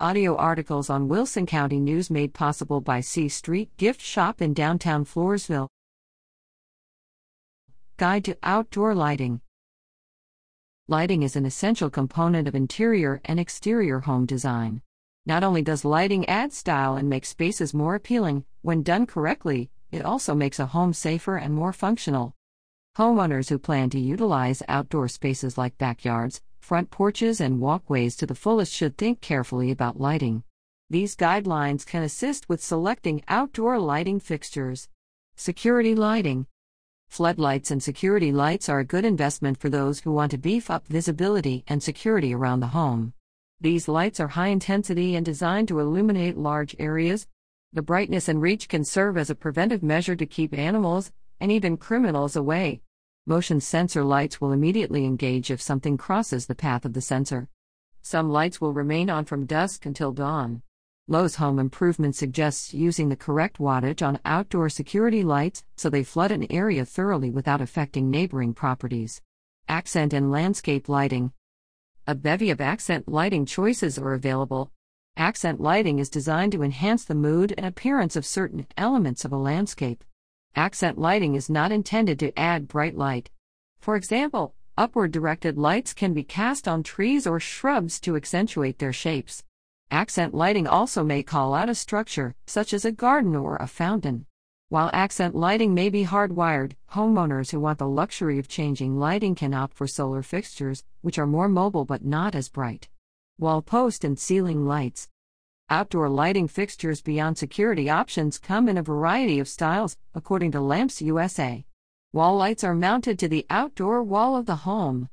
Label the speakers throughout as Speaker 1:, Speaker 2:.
Speaker 1: Audio articles on Wilson County News made possible by C Street Gift Shop in downtown Floresville. Guide to Outdoor Lighting Lighting is an essential component of interior and exterior home design. Not only does lighting add style and make spaces more appealing, when done correctly, it also makes a home safer and more functional. Homeowners who plan to utilize outdoor spaces like backyards, front porches, and walkways to the fullest should think carefully about lighting. These guidelines can assist with selecting outdoor lighting fixtures. Security lighting. Floodlights and security lights are a good investment for those who want to beef up visibility and security around the home. These lights are high intensity and designed to illuminate large areas. The brightness and reach can serve as a preventive measure to keep animals, and even criminals, away. Motion sensor lights will immediately engage if something crosses the path of the sensor. Some lights will remain on from dusk until dawn. Lowe's Home Improvement suggests using the correct wattage on outdoor security lights so they flood an area thoroughly without affecting neighboring properties. Accent and landscape lighting. A bevy of accent lighting choices are available. Accent lighting is designed to enhance the mood and appearance of certain elements of a landscape. Accent lighting is not intended to add bright light. For example, upward directed lights can be cast on trees or shrubs to accentuate their shapes. Accent lighting also may call out a structure, such as a garden or a fountain. While accent lighting may be hardwired, homeowners who want the luxury of changing lighting can opt for solar fixtures, which are more mobile but not as bright. Wall post and ceiling lights. Outdoor lighting fixtures beyond security options come in a variety of styles, according to Lamps USA. Wall lights are mounted to the outdoor wall of the home.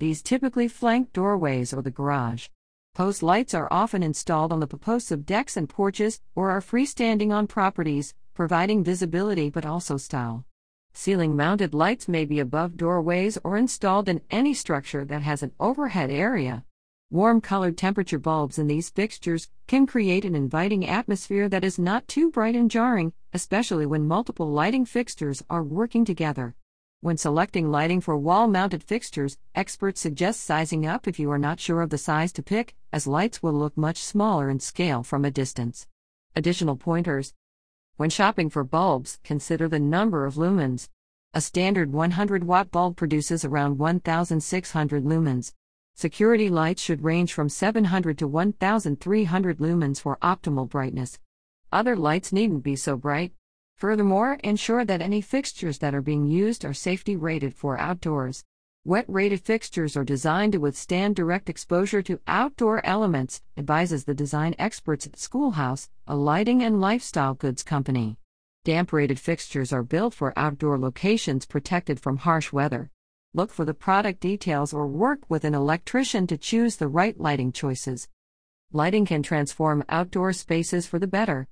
Speaker 1: These typically flank doorways or the garage. Post lights are often installed on the posts of decks and porches or are freestanding on properties, providing visibility but also style. Ceiling mounted lights may be above doorways or installed in any structure that has an overhead area. Warm colored temperature bulbs in these fixtures can create an inviting atmosphere that is not too bright and jarring, especially when multiple lighting fixtures are working together. When selecting lighting for wall mounted fixtures, experts suggest sizing up if you are not sure of the size to pick, as lights will look much smaller in scale from a distance. Additional pointers When shopping for bulbs, consider the number of lumens. A standard 100 watt bulb produces around 1,600 lumens. Security lights should range from 700 to 1300 lumens for optimal brightness. Other lights needn't be so bright. Furthermore, ensure that any fixtures that are being used are safety rated for outdoors. Wet rated fixtures are designed to withstand direct exposure to outdoor elements, advises the design experts at Schoolhouse, a lighting and lifestyle goods company. Damp rated fixtures are built for outdoor locations protected from harsh weather look for the product details or work with an electrician to choose the right lighting choices. Lighting can transform outdoor spaces for the better.